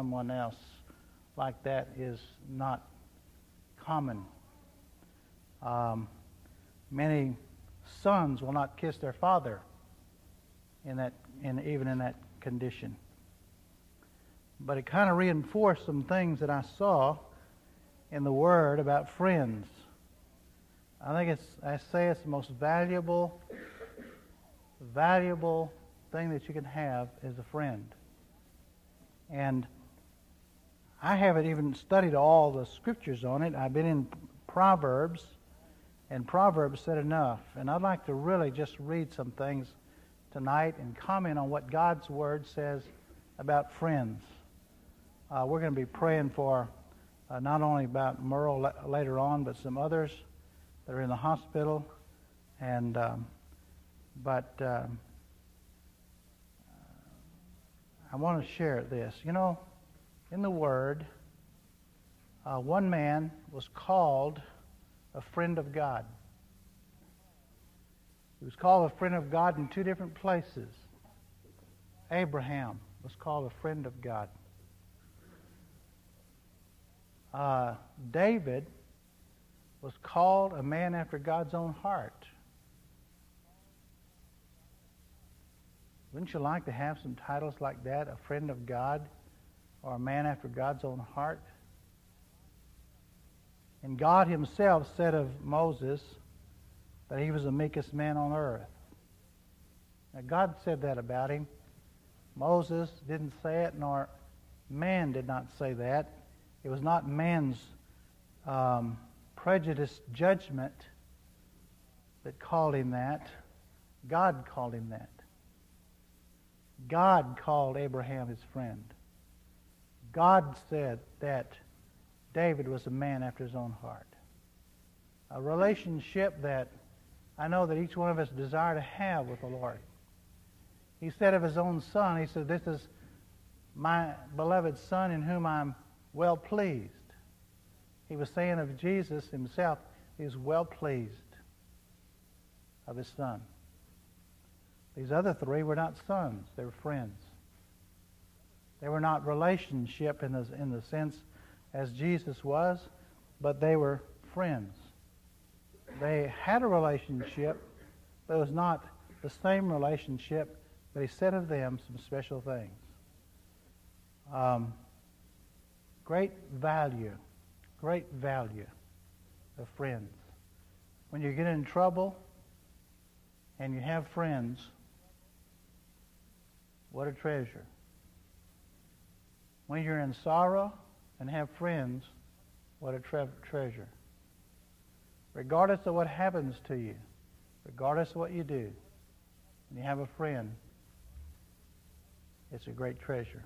someone else like that is not common. Um, many sons will not kiss their father in that, in, even in that condition. But it kind of reinforced some things that I saw in the Word about friends. I think it's, I say it's the most valuable, valuable thing that you can have is a friend. And I haven't even studied all the scriptures on it. I've been in Proverbs, and Proverbs said enough. And I'd like to really just read some things tonight and comment on what God's Word says about friends. Uh, we're going to be praying for uh, not only about Merle la- later on, but some others that are in the hospital. And um, but um, I want to share this. You know, in the Word, uh, one man was called a friend of God. He was called a friend of God in two different places. Abraham was called a friend of God. Uh, David was called a man after God's own heart. Wouldn't you like to have some titles like that? A friend of God or a man after God's own heart? And God Himself said of Moses that he was the meekest man on earth. Now, God said that about him. Moses didn't say it, nor man did not say that. It was not man's um, prejudiced judgment that called him that. God called him that. God called Abraham his friend. God said that David was a man after his own heart. A relationship that I know that each one of us desire to have with the Lord. He said of his own son, he said, This is my beloved son in whom I'm well pleased. He was saying of Jesus himself, he was well pleased of his son. These other three were not sons, they were friends. They were not relationship in the, in the sense as Jesus was, but they were friends. They had a relationship, but it was not the same relationship, but he said of them some special things. Um, great value, great value of friends. When you get in trouble and you have friends, what a treasure. When you're in sorrow and have friends, what a tre- treasure. Regardless of what happens to you, regardless of what you do, when you have a friend, it's a great treasure.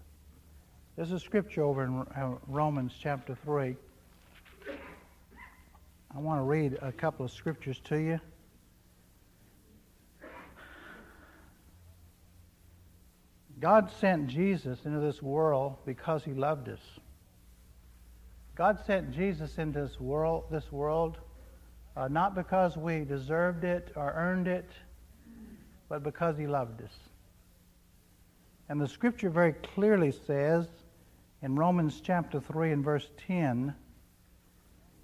There's a scripture over in uh, Romans chapter 3. I want to read a couple of scriptures to you. God sent Jesus into this world because he loved us. God sent Jesus into this world, this world uh, not because we deserved it or earned it, but because he loved us. And the scripture very clearly says in Romans chapter 3 and verse 10,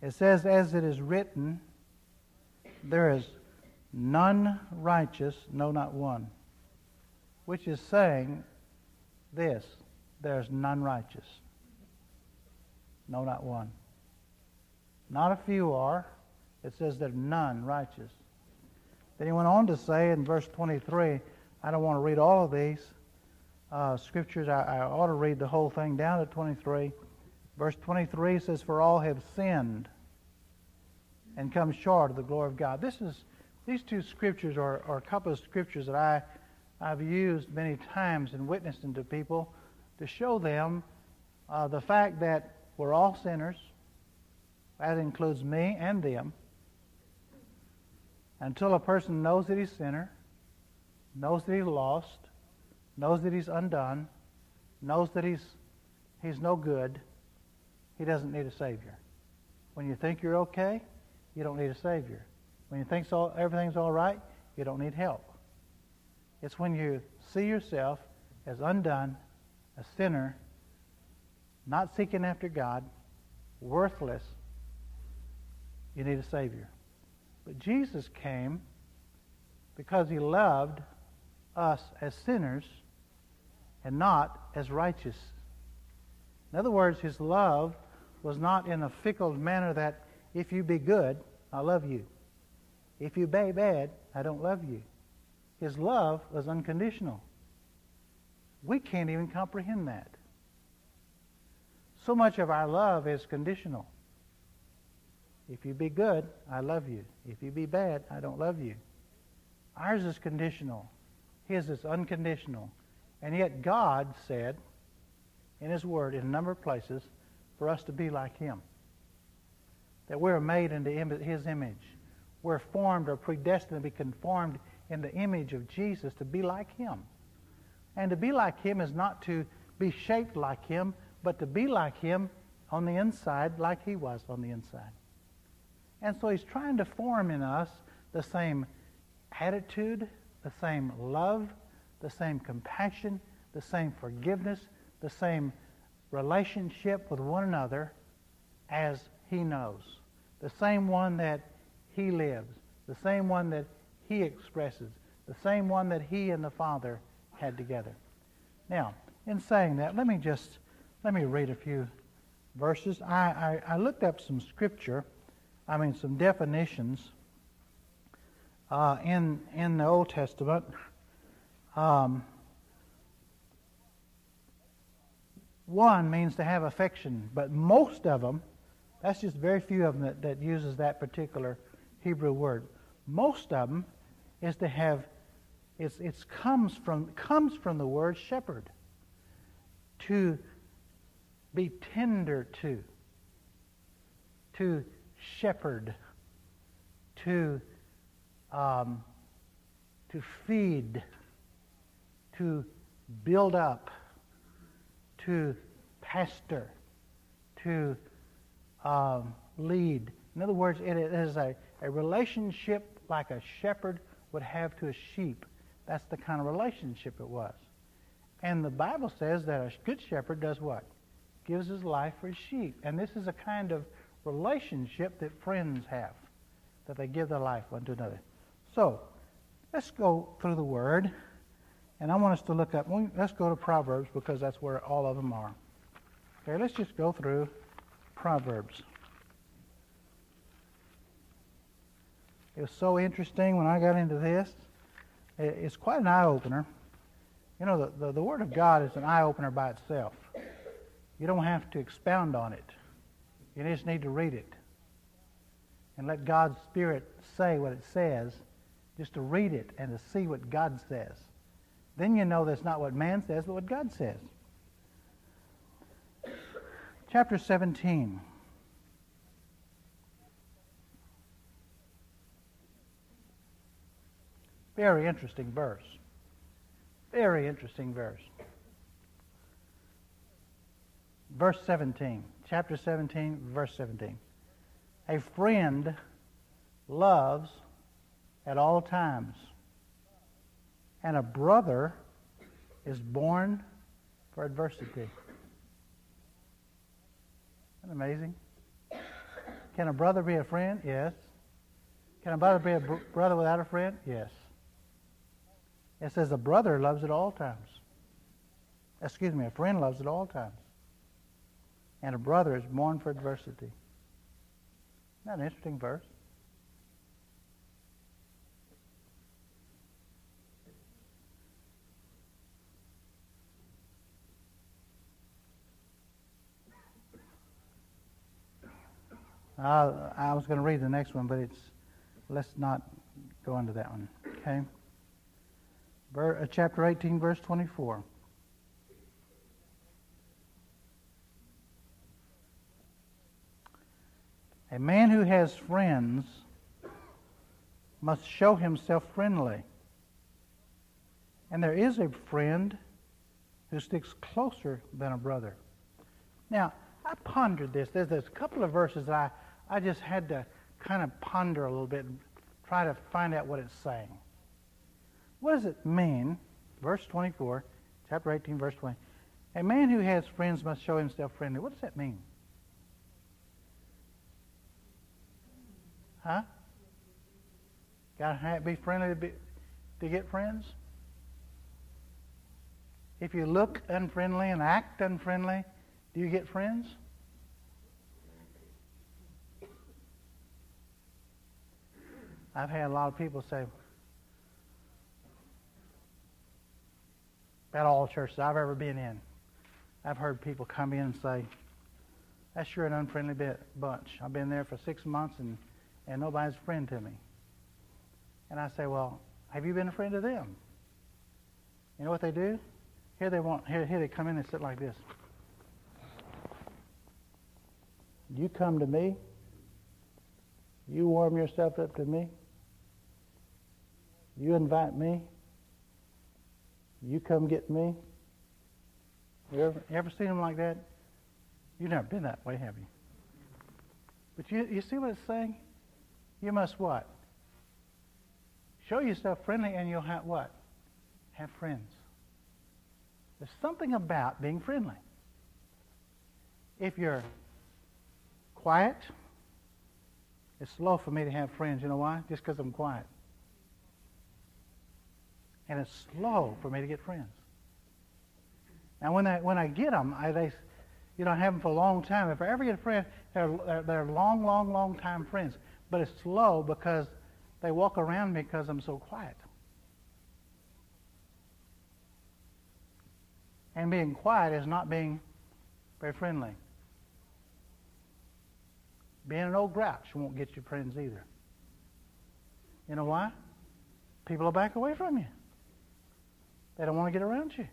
it says, As it is written, there is none righteous, no, not one. Which is saying this there's none righteous. No, not one. Not a few are. It says there's none righteous. Then he went on to say in verse 23, I don't want to read all of these uh, scriptures. I, I ought to read the whole thing down to 23. Verse 23 says, For all have sinned and come short of the glory of God. This is, these two scriptures are, are a couple of scriptures that I, I've used many times in witnessing to people to show them uh, the fact that we're all sinners. That includes me and them. Until a person knows that he's a sinner, knows that he's lost, knows that he's undone, knows that he's, he's no good, he doesn't need a Savior. When you think you're okay, you don't need a Savior. When you think so, everything's all right, you don't need help. It's when you see yourself as undone, a sinner, not seeking after God, worthless, you need a Savior. But Jesus came because he loved us as sinners and not as righteous. In other words, his love was not in a fickle manner that if you be good, I love you. If you be bad, I don't love you. His love was unconditional. We can't even comprehend that. So much of our love is conditional. If you be good, I love you. If you be bad, I don't love you. Ours is conditional. His is unconditional. And yet God said in His Word in a number of places for us to be like Him. That we're made into His image. We're formed or predestined to be conformed in the image of Jesus to be like Him. And to be like Him is not to be shaped like Him, but to be like Him on the inside like He was on the inside. And so He's trying to form in us the same attitude, the same love, the same compassion, the same forgiveness, the same relationship with one another as He knows. The same one that He lives, the same one that He expresses, the same one that He and the Father had together. Now, in saying that, let me just let me read a few verses. I, I, I looked up some scripture, I mean some definitions uh, in in the Old Testament. Um, one means to have affection, but most of them, that's just very few of them that, that uses that particular Hebrew word. Most of them is to have, it's, it's comes from comes from the word shepherd. To be tender to, to shepherd, to um, to feed, to build up, to pastor, to um, lead. In other words, it is a, a relationship like a shepherd would have to a sheep. That's the kind of relationship it was. And the Bible says that a good shepherd does what? Gives his life for his sheep. And this is a kind of relationship that friends have, that they give their life one to another. So, let's go through the Word. And I want us to look up, let's go to Proverbs because that's where all of them are. Okay, let's just go through Proverbs. It was so interesting when I got into this. It's quite an eye opener. You know, the, the, the Word of God is an eye opener by itself. You don't have to expound on it, you just need to read it and let God's Spirit say what it says, just to read it and to see what God says. Then you know that's not what man says, but what God says. Chapter 17. Very interesting verse. Very interesting verse. Verse 17. Chapter 17, verse 17. A friend loves at all times, and a brother is born for adversity. Isn't amazing? Can a brother be a friend? Yes. Can a brother be a br- brother without a friend? Yes. It says a brother loves at all times. Excuse me, a friend loves at all times. And a brother is born for adversity. Isn't that an interesting verse? Uh, I was going to read the next one, but it's let's not go into that one. Okay. Uh, chapter 18, verse 24. A man who has friends must show himself friendly. And there is a friend who sticks closer than a brother. Now, I pondered this. There's, there's a couple of verses that I I just had to kind of ponder a little bit and try to find out what it's saying. What does it mean, verse 24, chapter 18, verse 20? A man who has friends must show himself friendly. What does that mean? Huh? Got to be friendly to, be, to get friends? If you look unfriendly and act unfriendly, do you get friends? I've had a lot of people say, at all the churches I've ever been in, I've heard people come in and say, that's sure an unfriendly bit, bunch. I've been there for six months and, and nobody's a friend to me. And I say, well, have you been a friend to them? You know what they do? Here they want here, here they come in and sit like this. You come to me. You warm yourself up to me. You invite me. You come get me. You ever, you ever seen them like that? You've never been that way, have you? But you, you see what it's saying? You must what? Show yourself friendly and you'll have what? Have friends. There's something about being friendly. If you're quiet, it's slow for me to have friends. You know why? Just because I'm quiet. And it's slow for me to get friends. Now, when I, when I get them, I, they, you know, I have them for a long time. If I ever get a friend, they're, they're, they're long, long, long time friends. But it's slow because they walk around me because I'm so quiet. And being quiet is not being very friendly. Being an old grouch won't get you friends either. You know why? People will back away from you. They don't want to get around you.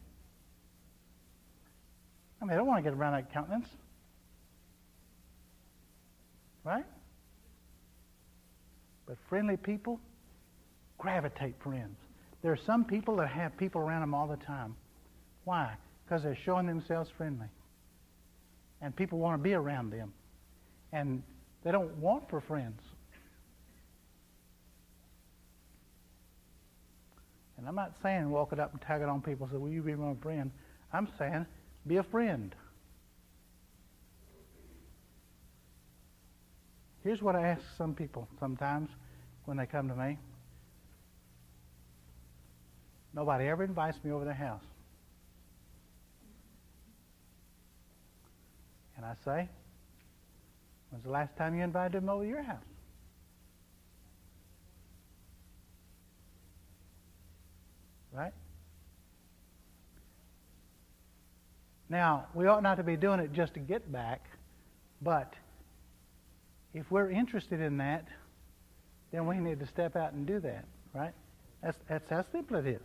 I mean, they don't want to get around that countenance. Right? But friendly people gravitate friends. There are some people that have people around them all the time. Why? Because they're showing themselves friendly. And people want to be around them. And they don't want for friends. And I'm not saying walk it up and tag it on people and say, Will you be my friend? I'm saying be a friend. Here's what I ask some people sometimes when they come to me. Nobody ever invites me over their house. And I say, When's the last time you invited them over your house? Right? Now, we ought not to be doing it just to get back, but if we're interested in that, then we need to step out and do that, right? That's, that's how simple it is.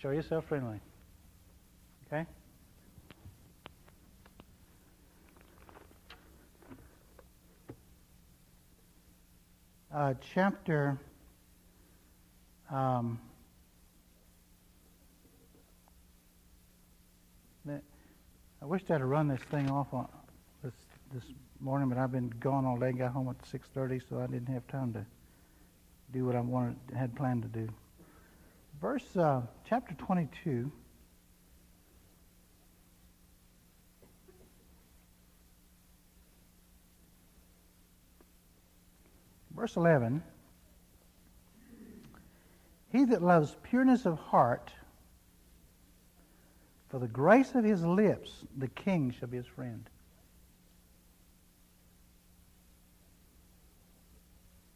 Show yourself friendly. Okay? Uh, chapter um, I wish I'd have run this thing off on this this morning, but I've been gone all day. Got home at 6:30, so I didn't have time to do what I wanted had planned to do. Verse uh, chapter 22. Verse 11 He that loves pureness of heart for the grace of his lips, the king shall be his friend.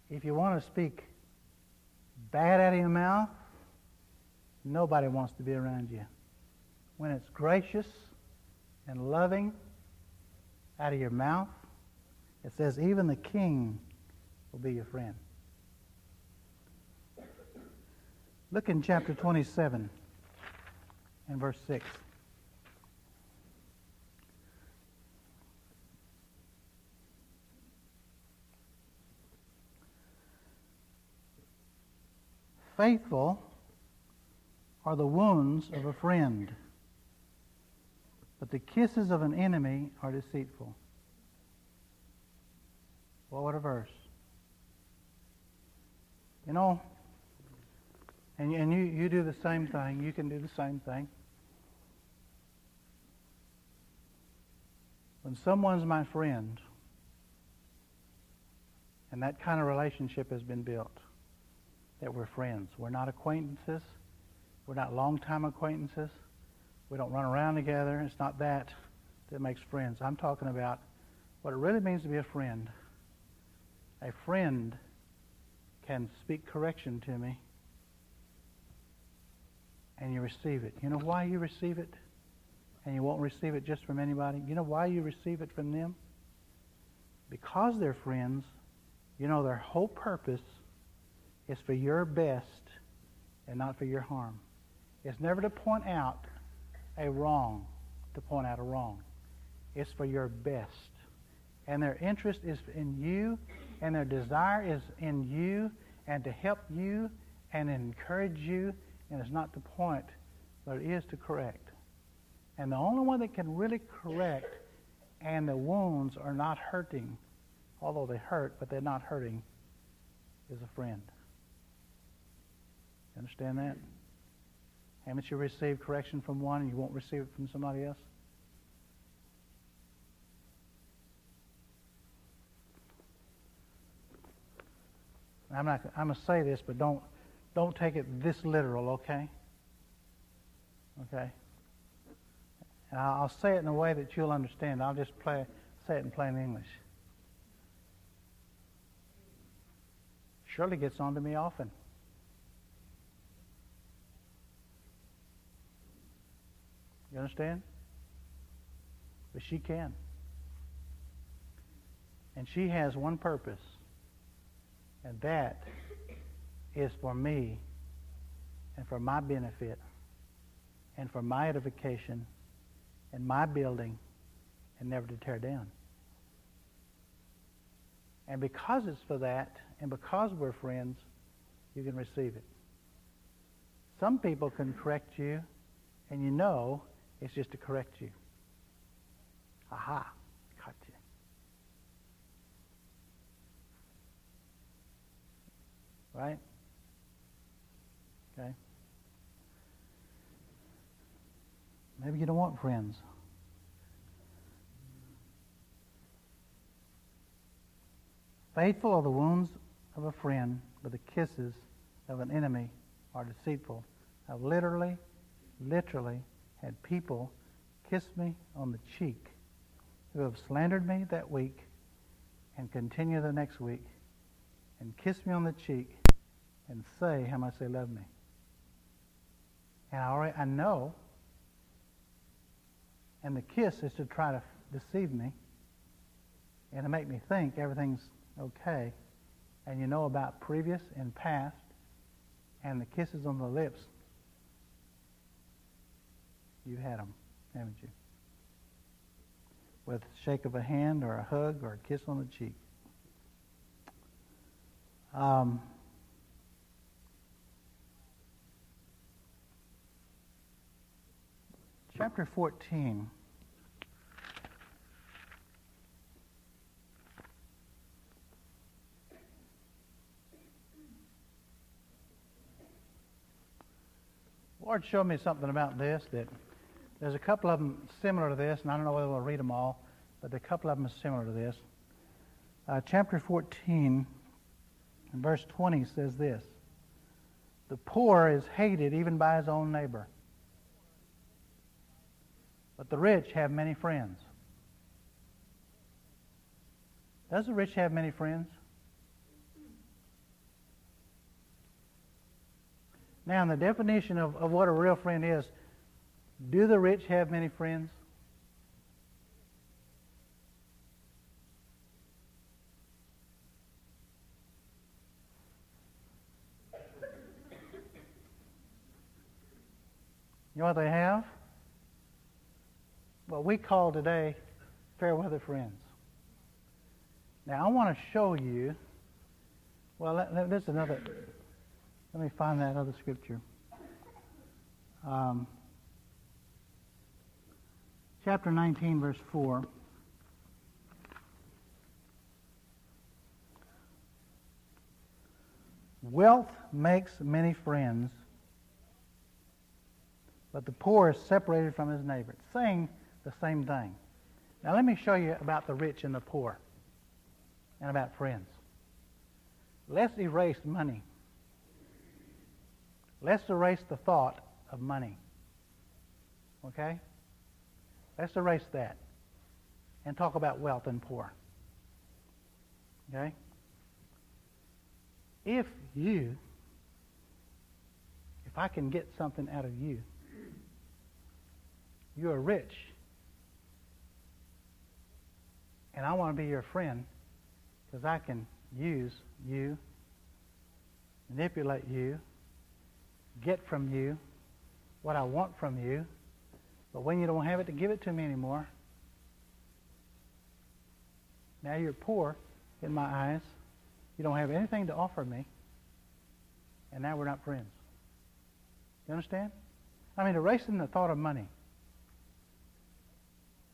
If you want to speak bad out of your mouth, nobody wants to be around you. When it's gracious and loving out of your mouth, it says, even the king will be your friend. Look in chapter 27 and verse 6. Faithful are the wounds of a friend, but the kisses of an enemy are deceitful. Well, what a verse. You know, and, and you, you do the same thing. You can do the same thing. When someone's my friend, and that kind of relationship has been built, that we're friends. We're not acquaintances. We're not long-time acquaintances. We don't run around together. It's not that that makes friends. I'm talking about what it really means to be a friend. A friend can speak correction to me and you receive it. You know why you receive it? And you won't receive it just from anybody? You know why you receive it from them? Because they're friends, you know their whole purpose is for your best and not for your harm. It's never to point out a wrong, to point out a wrong. It's for your best. And their interest is in you, and their desire is in you, and to help you and encourage you, and it's not to point, but it is to correct. And the only one that can really correct and the wounds are not hurting, although they hurt, but they're not hurting, is a friend. You understand that? Haven't you received correction from one and you won't receive it from somebody else? I'm not. I'm gonna say this, but don't don't take it this literal, okay? Okay. I'll say it in a way that you'll understand. I'll just play, say it in plain English. Shirley gets on to me often. You understand? But she can. And she has one purpose, and that is for me and for my benefit and for my edification and my building and never to tear down. And because it's for that, and because we're friends, you can receive it. Some people can correct you, and you know it's just to correct you. Aha, caught you. Right? Okay? Maybe you don't want friends. Faithful are the wounds of a friend, but the kisses of an enemy are deceitful. I've literally, literally had people kiss me on the cheek who have slandered me that week and continue the next week and kiss me on the cheek and say how much they love me. And I, already, I know, and the kiss is to try to deceive me and to make me think everything's okay. And you know about previous and past and the kisses on the lips You've had them, haven't you? With a shake of a hand or a hug or a kiss on the cheek. Um, chapter 14. Lord showed me something about this that there's a couple of them similar to this, and I don't know whether we'll read them all, but a couple of them are similar to this. Uh, chapter 14, verse 20 says this The poor is hated even by his own neighbor, but the rich have many friends. Does the rich have many friends? Now, in the definition of, of what a real friend is, do the rich have many friends? You know what they have? What we call today fair weather friends. Now, I want to show you. Well, there's another. Let me find that other scripture. Um, chapter 19, verse 4. Wealth makes many friends, but the poor is separated from his neighbor. It's saying the same thing. Now, let me show you about the rich and the poor and about friends. Let's erase money. Let's erase the thought of money. Okay? Let's erase that and talk about wealth and poor. Okay? If you, if I can get something out of you, you are rich, and I want to be your friend because I can use you, manipulate you, get from you what I want from you, but when you don't have it to give it to me anymore, now you're poor in my eyes. You don't have anything to offer me. And now we're not friends. You understand? I mean, erasing the thought of money.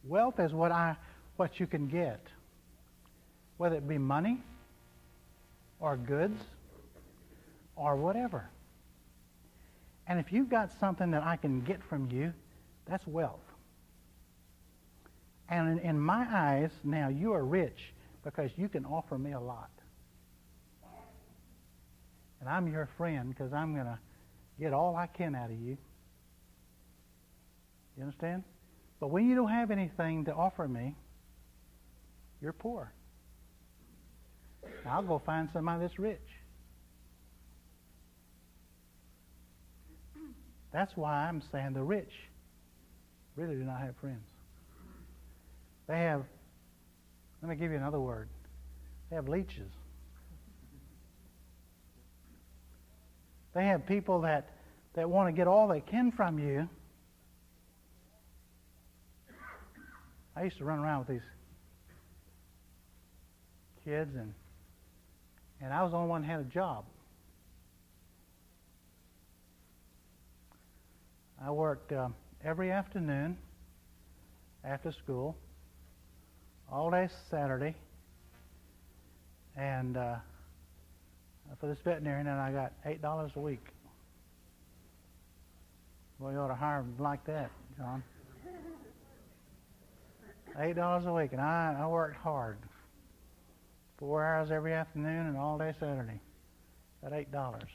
Wealth is what I what you can get. Whether it be money or goods or whatever. And if you've got something that I can get from you, that's wealth. And in, in my eyes, now you are rich because you can offer me a lot. And I'm your friend because I'm going to get all I can out of you. You understand? But when you don't have anything to offer me, you're poor. Now I'll go find somebody that's rich. That's why I'm saying the rich really do not have friends. They have, let me give you another word, they have leeches. They have people that, that want to get all they can from you. I used to run around with these kids, and, and I was the only one who had a job. I worked uh, every afternoon after school, all day Saturday, and uh, for this veterinarian, and I got eight dollars a week. Well, you ought to hire him like that, John. Eight dollars a week, and I, I worked hard. Four hours every afternoon and all day Saturday. Got eight dollars.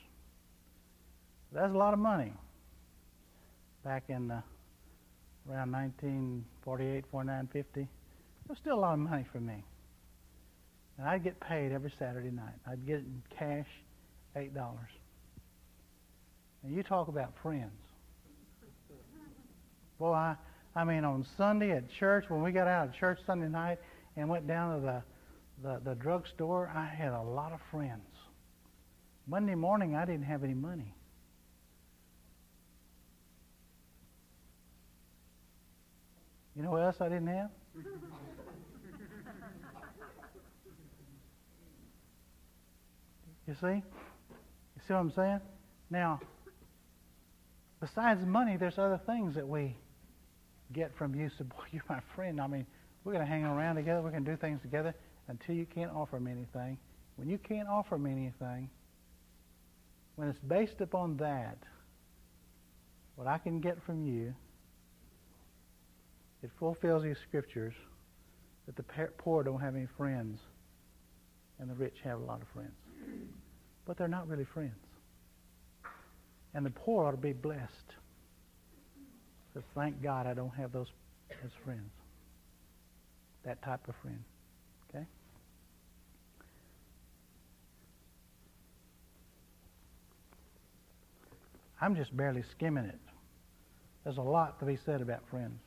That's a lot of money back in uh, around 1948, 49, 50. It was still a lot of money for me. And I'd get paid every Saturday night. I'd get in cash, $8. And you talk about friends. Boy, I, I mean, on Sunday at church, when we got out of church Sunday night and went down to the, the, the drugstore, I had a lot of friends. Monday morning, I didn't have any money. You know what else I didn't have? you see? You see what I'm saying? Now, besides money, there's other things that we get from you. So, boy, you're my friend. I mean, we're going to hang around together. We're going to do things together until you can't offer me anything. When you can't offer me anything, when it's based upon that, what I can get from you, it fulfills these scriptures that the poor don't have any friends and the rich have a lot of friends. But they're not really friends. And the poor ought to be blessed. So thank God I don't have those as friends. That type of friend. Okay? I'm just barely skimming it. There's a lot to be said about friends.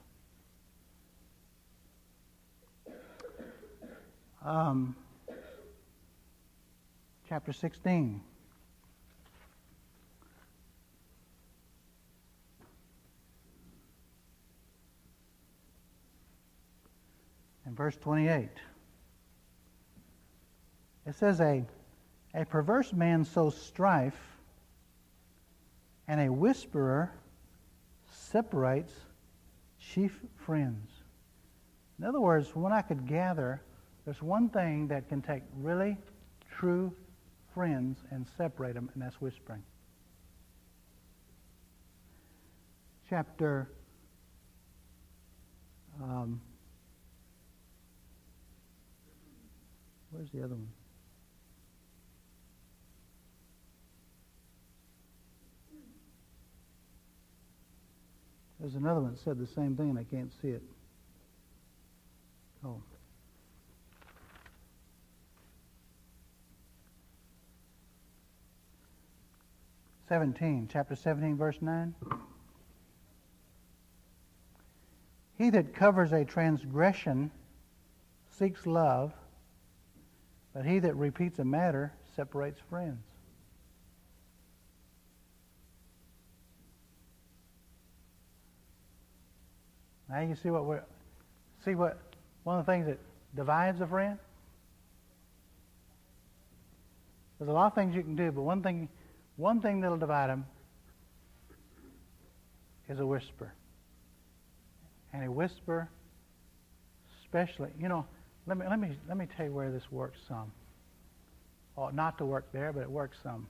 Um, chapter 16. And verse 28. It says, A, a perverse man sows strife, and a whisperer separates chief friends. In other words, what I could gather, there's one thing that can take really true friends and separate them, and that's whispering. Chapter um, Where's the other one? There's another one that said the same thing and I can't see it. Oh. Seventeen, chapter seventeen, verse nine. He that covers a transgression seeks love, but he that repeats a matter separates friends. Now you see what we're see what one of the things that divides a friend. There's a lot of things you can do, but one thing one thing that'll divide them is a whisper. And a whisper, especially, you know, let me let me let me tell you where this works some. Ought not to work there, but it works some.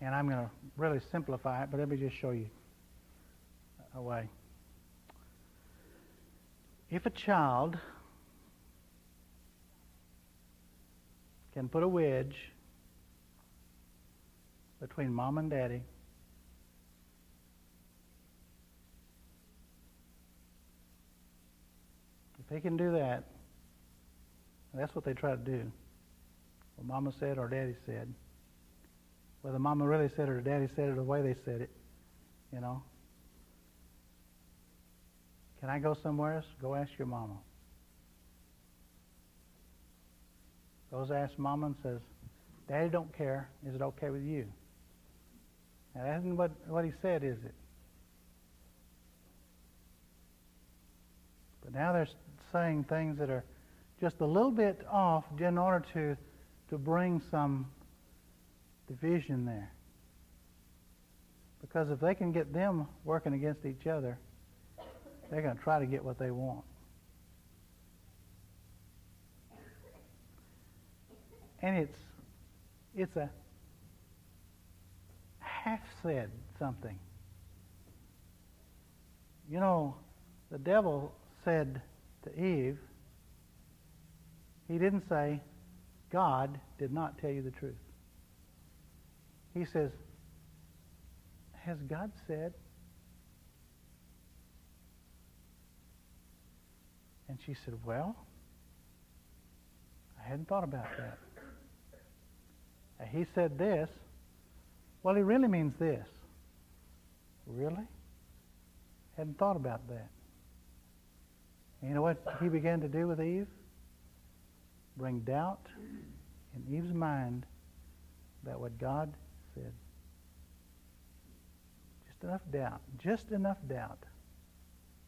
And I'm going to really simplify it, but let me just show you a way. If a child can put a wedge between mom and daddy, if they can do that, that's what they try to do. What mama said or daddy said. Whether mama really said it or daddy said it or the way they said it, you know. Can I go somewhere else? Go ask your mama. Goes ask mama and says, Daddy don't care. Is it okay with you? Now, that isn't what, what he said, is it? But now they're saying things that are just a little bit off in order to, to bring some division there. Because if they can get them working against each other, they're going to try to get what they want. And it's it's a half said something. You know, the devil said to Eve, he didn't say, God did not tell you the truth. He says, Has God said? And she said, Well, I hadn't thought about that. And he said this. Well, he really means this. Really? Hadn't thought about that. And you know what he began to do with Eve? Bring doubt in Eve's mind about what God said. Just enough doubt. Just enough doubt.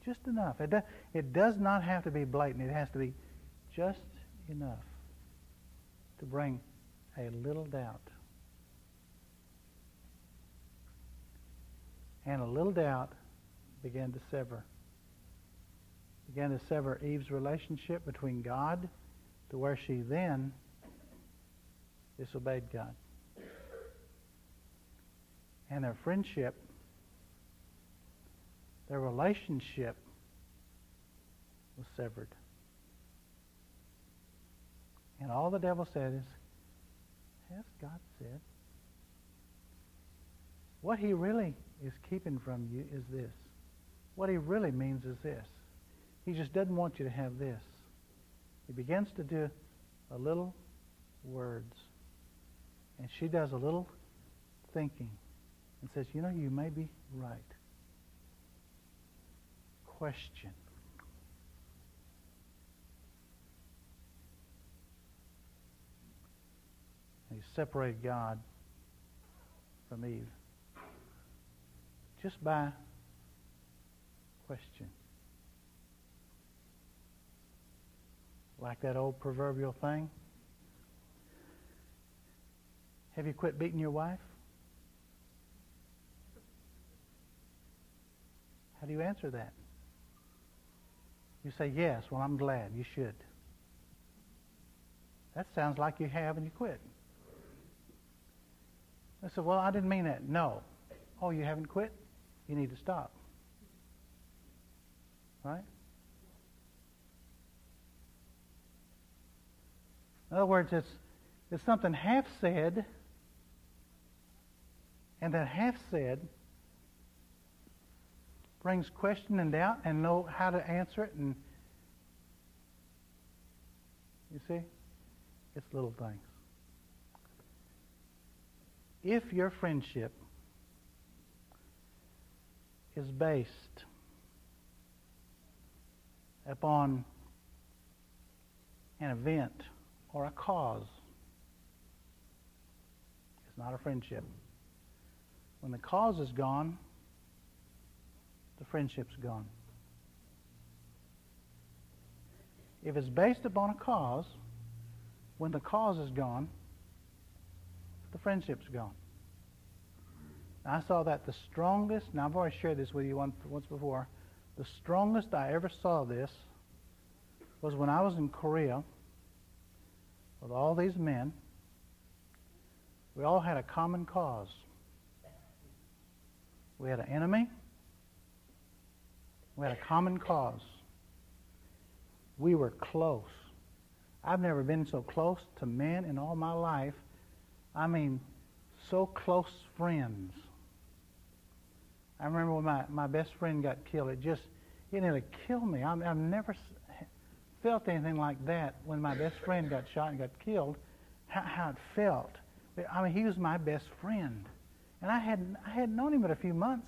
Just enough. It, do, it does not have to be blatant. It has to be just enough to bring a little doubt. And a little doubt began to sever. Began to sever Eve's relationship between God to where she then disobeyed God. And their friendship their relationship was severed. And all the devil said is, Has God said? What he really is keeping from you is this. What he really means is this. He just doesn't want you to have this. He begins to do a little words. And she does a little thinking and says, You know, you may be right question. He separated God from Eve just by question. Like that old proverbial thing. Have you quit beating your wife? How do you answer that? You say, yes, well, I'm glad. You should. That sounds like you have and you quit. I said, well, I didn't mean that. No. Oh, you haven't quit? You need to stop. Right? In other words, it's, it's something half said, and that half said brings question and doubt and know how to answer it and you see it's little things if your friendship is based upon an event or a cause it's not a friendship when the cause is gone the friendship's gone. If it's based upon a cause, when the cause is gone, the friendship's gone. I saw that the strongest, now I've already shared this with you once, once before, the strongest I ever saw this was when I was in Korea with all these men. We all had a common cause. We had an enemy we had a common cause. We were close. I've never been so close to men in all my life. I mean, so close friends. I remember when my, my best friend got killed. It just, it nearly killed me. I, I've never felt anything like that when my best friend got shot and got killed, how, how it felt. I mean, he was my best friend. And I hadn't, I hadn't known him but a few months.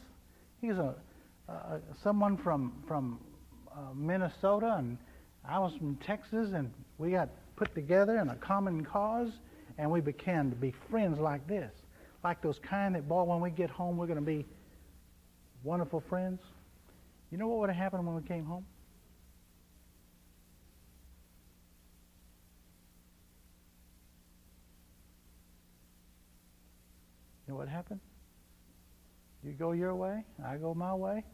He was a someone from from uh, Minnesota, and I was from Texas, and we got put together in a common cause, and we began to be friends like this, like those kind that, boy, when we get home, we're going to be wonderful friends. You know what would have happened when we came home? You know what happened? You go your way, I go my way.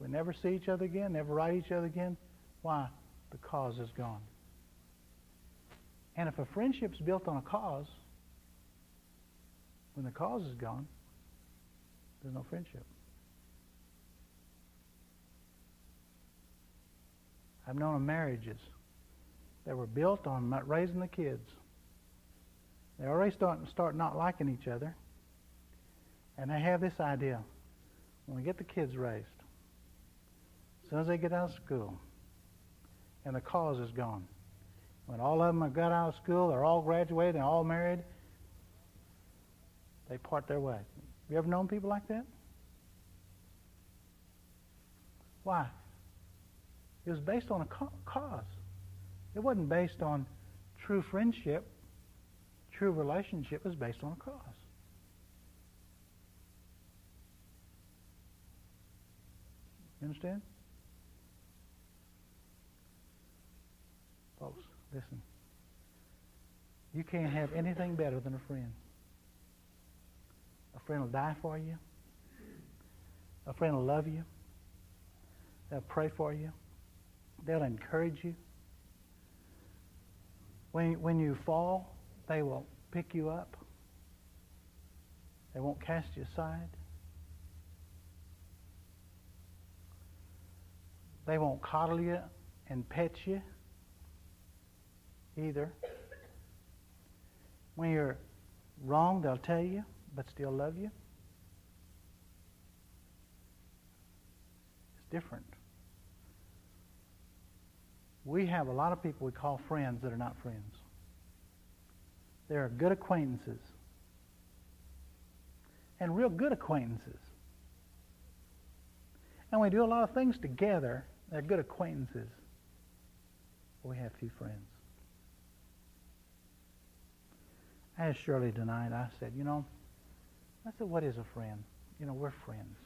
We never see each other again, never write each other again. Why? The cause is gone. And if a friendship's built on a cause, when the cause is gone, there's no friendship. I've known of marriages that were built on raising the kids. They already start, start not liking each other. And they have this idea when we get the kids raised, as soon as they get out of school and the cause is gone. When all of them have got out of school, they're all graduated, they're all married, they part their way. You ever known people like that? Why? It was based on a cause. It wasn't based on true friendship. True relationship was based on a cause. You understand? Folks, listen. You can't have anything better than a friend. A friend will die for you. A friend will love you. They'll pray for you. They'll encourage you. When, when you fall, they will pick you up. They won't cast you aside. They won't coddle you and pet you either. When you're wrong, they'll tell you, but still love you. It's different. We have a lot of people we call friends that are not friends. They are good acquaintances. And real good acquaintances. And we do a lot of things together. They're good acquaintances. We have few friends. I Shirley tonight, I said, you know, I said, what is a friend? You know, we're friends.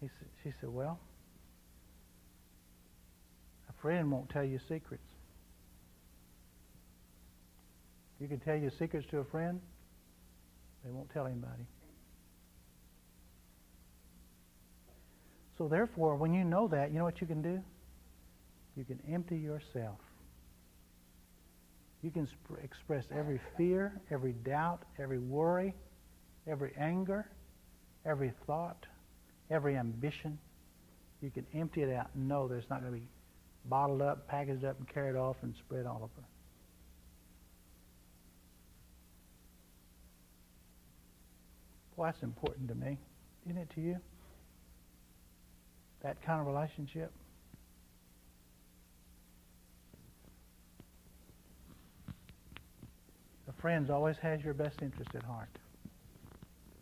He she said, well, friend won't tell you secrets. You can tell your secrets to a friend, they won't tell anybody. So therefore, when you know that, you know what you can do? You can empty yourself you can express every fear, every doubt, every worry, every anger, every thought, every ambition. You can empty it out and know there's not going to be bottled up, packaged up, and carried off and spread all over. Boy, that's important to me. Isn't it to you? That kind of relationship. A friend always has your best interest at heart.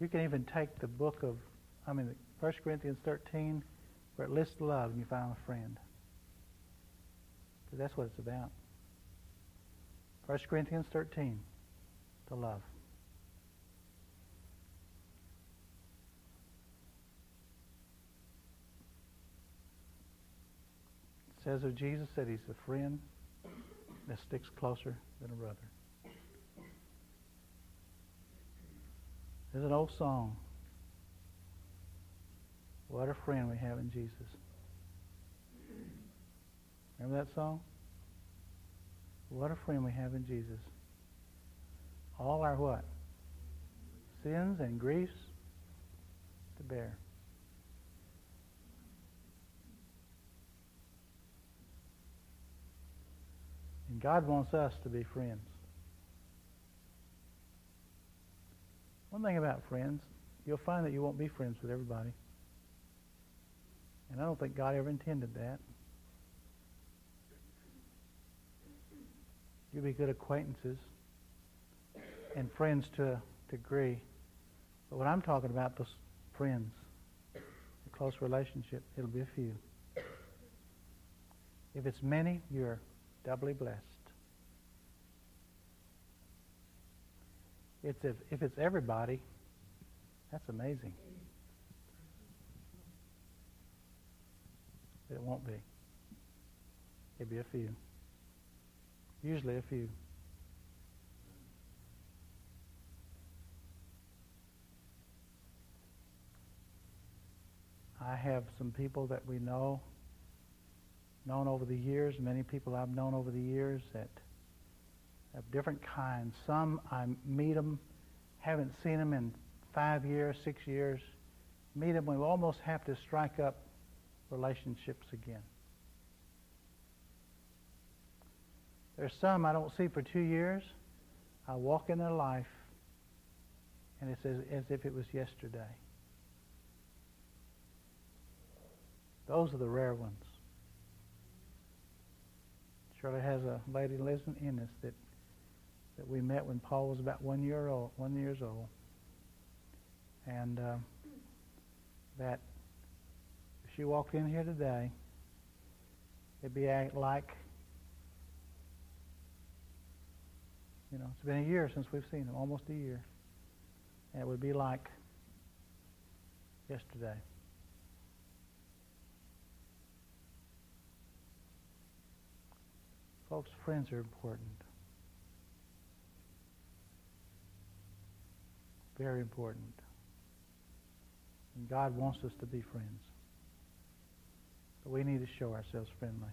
You can even take the book of, I mean, 1 Corinthians 13, where it lists love, and you find a friend. That's what it's about. 1 Corinthians 13, the love. It says of Jesus that he's a friend that sticks closer than a brother. There's an old song. What a friend we have in Jesus. Remember that song? What a friend we have in Jesus. All our what? Sins and griefs to bear. And God wants us to be friends. One thing about friends, you'll find that you won't be friends with everybody. And I don't think God ever intended that. You'll be good acquaintances and friends to a degree. But when I'm talking about those friends, a close relationship, it'll be a few. If it's many, you're doubly blessed. It's if, if it's everybody, that's amazing. It won't be. It'll be a few. Usually a few. I have some people that we know, known over the years, many people I've known over the years that of different kinds. Some I meet them, haven't seen them in five years, six years. Meet them, we almost have to strike up relationships again. There's some I don't see for two years. I walk in their life, and it's as, as if it was yesterday. Those are the rare ones. Shirley has a lady lives in Ennis that that we met when Paul was about one year old, one years old, and uh, that if she walked in here today, it'd be like you know it's been a year since we've seen him, almost a year, and it would be like yesterday. Folks, friends are important. Very important. And God wants us to be friends. But we need to show ourselves friendly.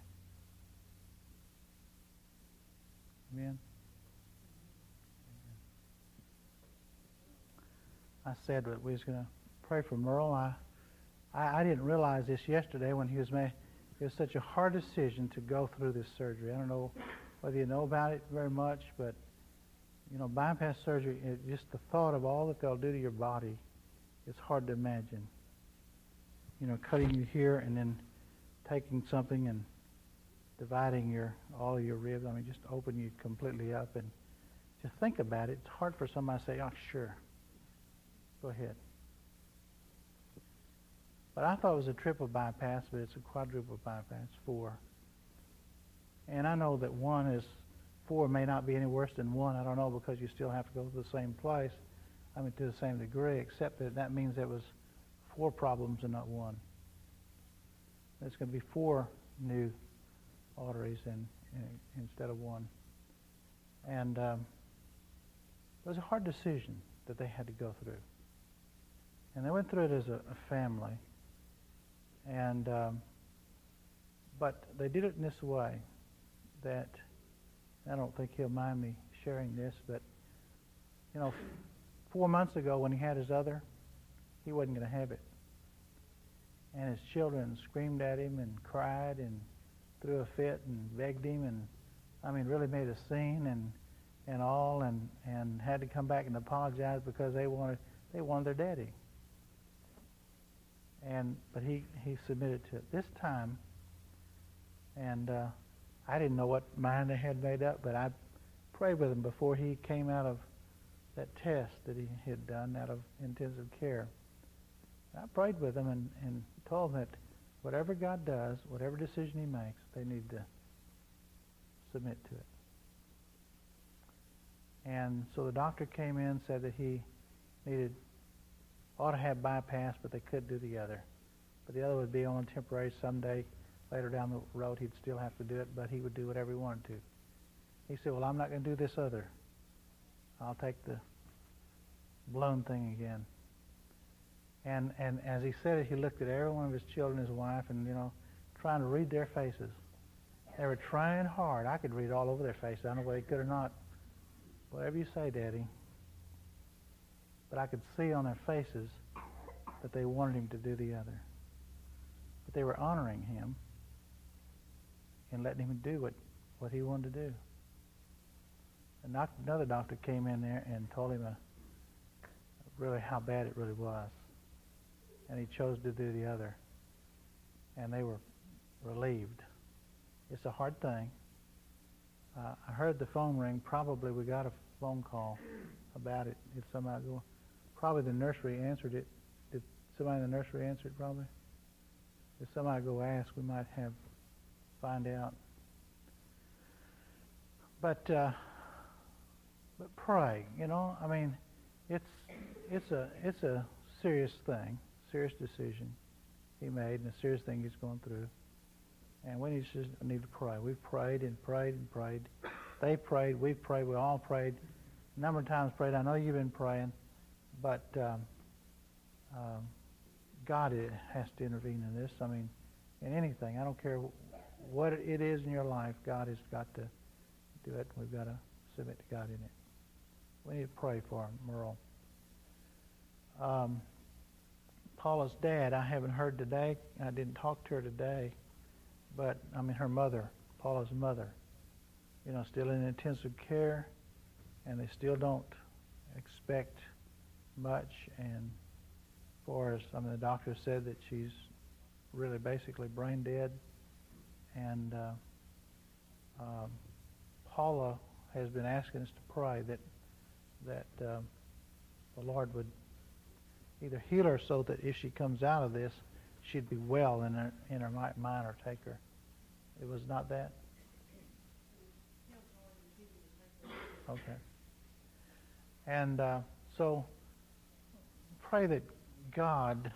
Amen. I said that we was going to pray for Merle. I, I, I didn't realize this yesterday when he was made. It was such a hard decision to go through this surgery. I don't know whether you know about it very much, but you know, bypass surgery, it, just the thought of all that they'll do to your body it's hard to imagine. You know, cutting you here and then taking something and dividing your all your ribs. I mean, just open you completely up and just think about it. It's hard for somebody to say, "Oh, sure, go ahead." But I thought it was a triple bypass, but it's a quadruple bypass, four. And I know that one is four may not be any worse than one. I don't know because you still have to go to the same place. I mean, to the same degree, except that that means there was four problems and not one. There's going to be four new arteries in, in, instead of one. And um, it was a hard decision that they had to go through. And they went through it as a, a family. And um, but they did it in this way that I don't think he'll mind me sharing this, but you know, four months ago when he had his other, he wasn't going to have it. And his children screamed at him and cried and threw a fit and begged him and I mean really made a scene and and all and and had to come back and apologize because they wanted They wanted their daddy. And but he he submitted to it this time. And uh, I didn't know what mind they had made up, but I prayed with him before he came out of that test that he had done out of intensive care. I prayed with him and, and told him that whatever God does, whatever decision he makes, they need to submit to it. And so the doctor came in said that he needed ought to have bypass, but they could do the other. But the other would be only temporary. Someday later down the road he'd still have to do it, but he would do whatever he wanted to. He said, Well, I'm not going to do this other. I'll take the blown thing again. And and as he said it, he looked at every one of his children, his wife, and you know, trying to read their faces. They were trying hard. I could read all over their faces. I don't know whether he could or not. Whatever you say, Daddy. But I could see on their faces that they wanted him to do the other. But they were honoring him and letting him do what, what he wanted to do. And another doctor came in there and told him a, uh, really how bad it really was. And he chose to do the other. And they were relieved. It's a hard thing. Uh, I heard the phone ring. Probably we got a phone call about it. If somebody probably the nursery answered it. Did somebody in the nursery answer it? Probably. If somebody go ask, we might have find out. But uh, but pray. You know, I mean, it's it's a it's a serious thing, serious decision he made, and a serious thing he's going through. And we need to, need to pray. We've prayed and prayed and prayed. They prayed. We've prayed. We all prayed. A number of times prayed. I know you've been praying, but um, um, God has to intervene in this. I mean, in anything. I don't care what it is in your life. God has got to do it. We've got to submit to God in it. We need to pray for Merle. Um, Paula's dad, I haven't heard today. I didn't talk to her today, but I mean her mother, Paula's mother, you know, still in intensive care, and they still don't expect much. And for us, I mean, the doctor said that she's really basically brain dead, and uh, um, Paula has been asking us to pray that that um, the Lord would either heal her so that if she comes out of this, she'd be well in her in her mind or take her. It was not that. Okay. And uh, so pray that God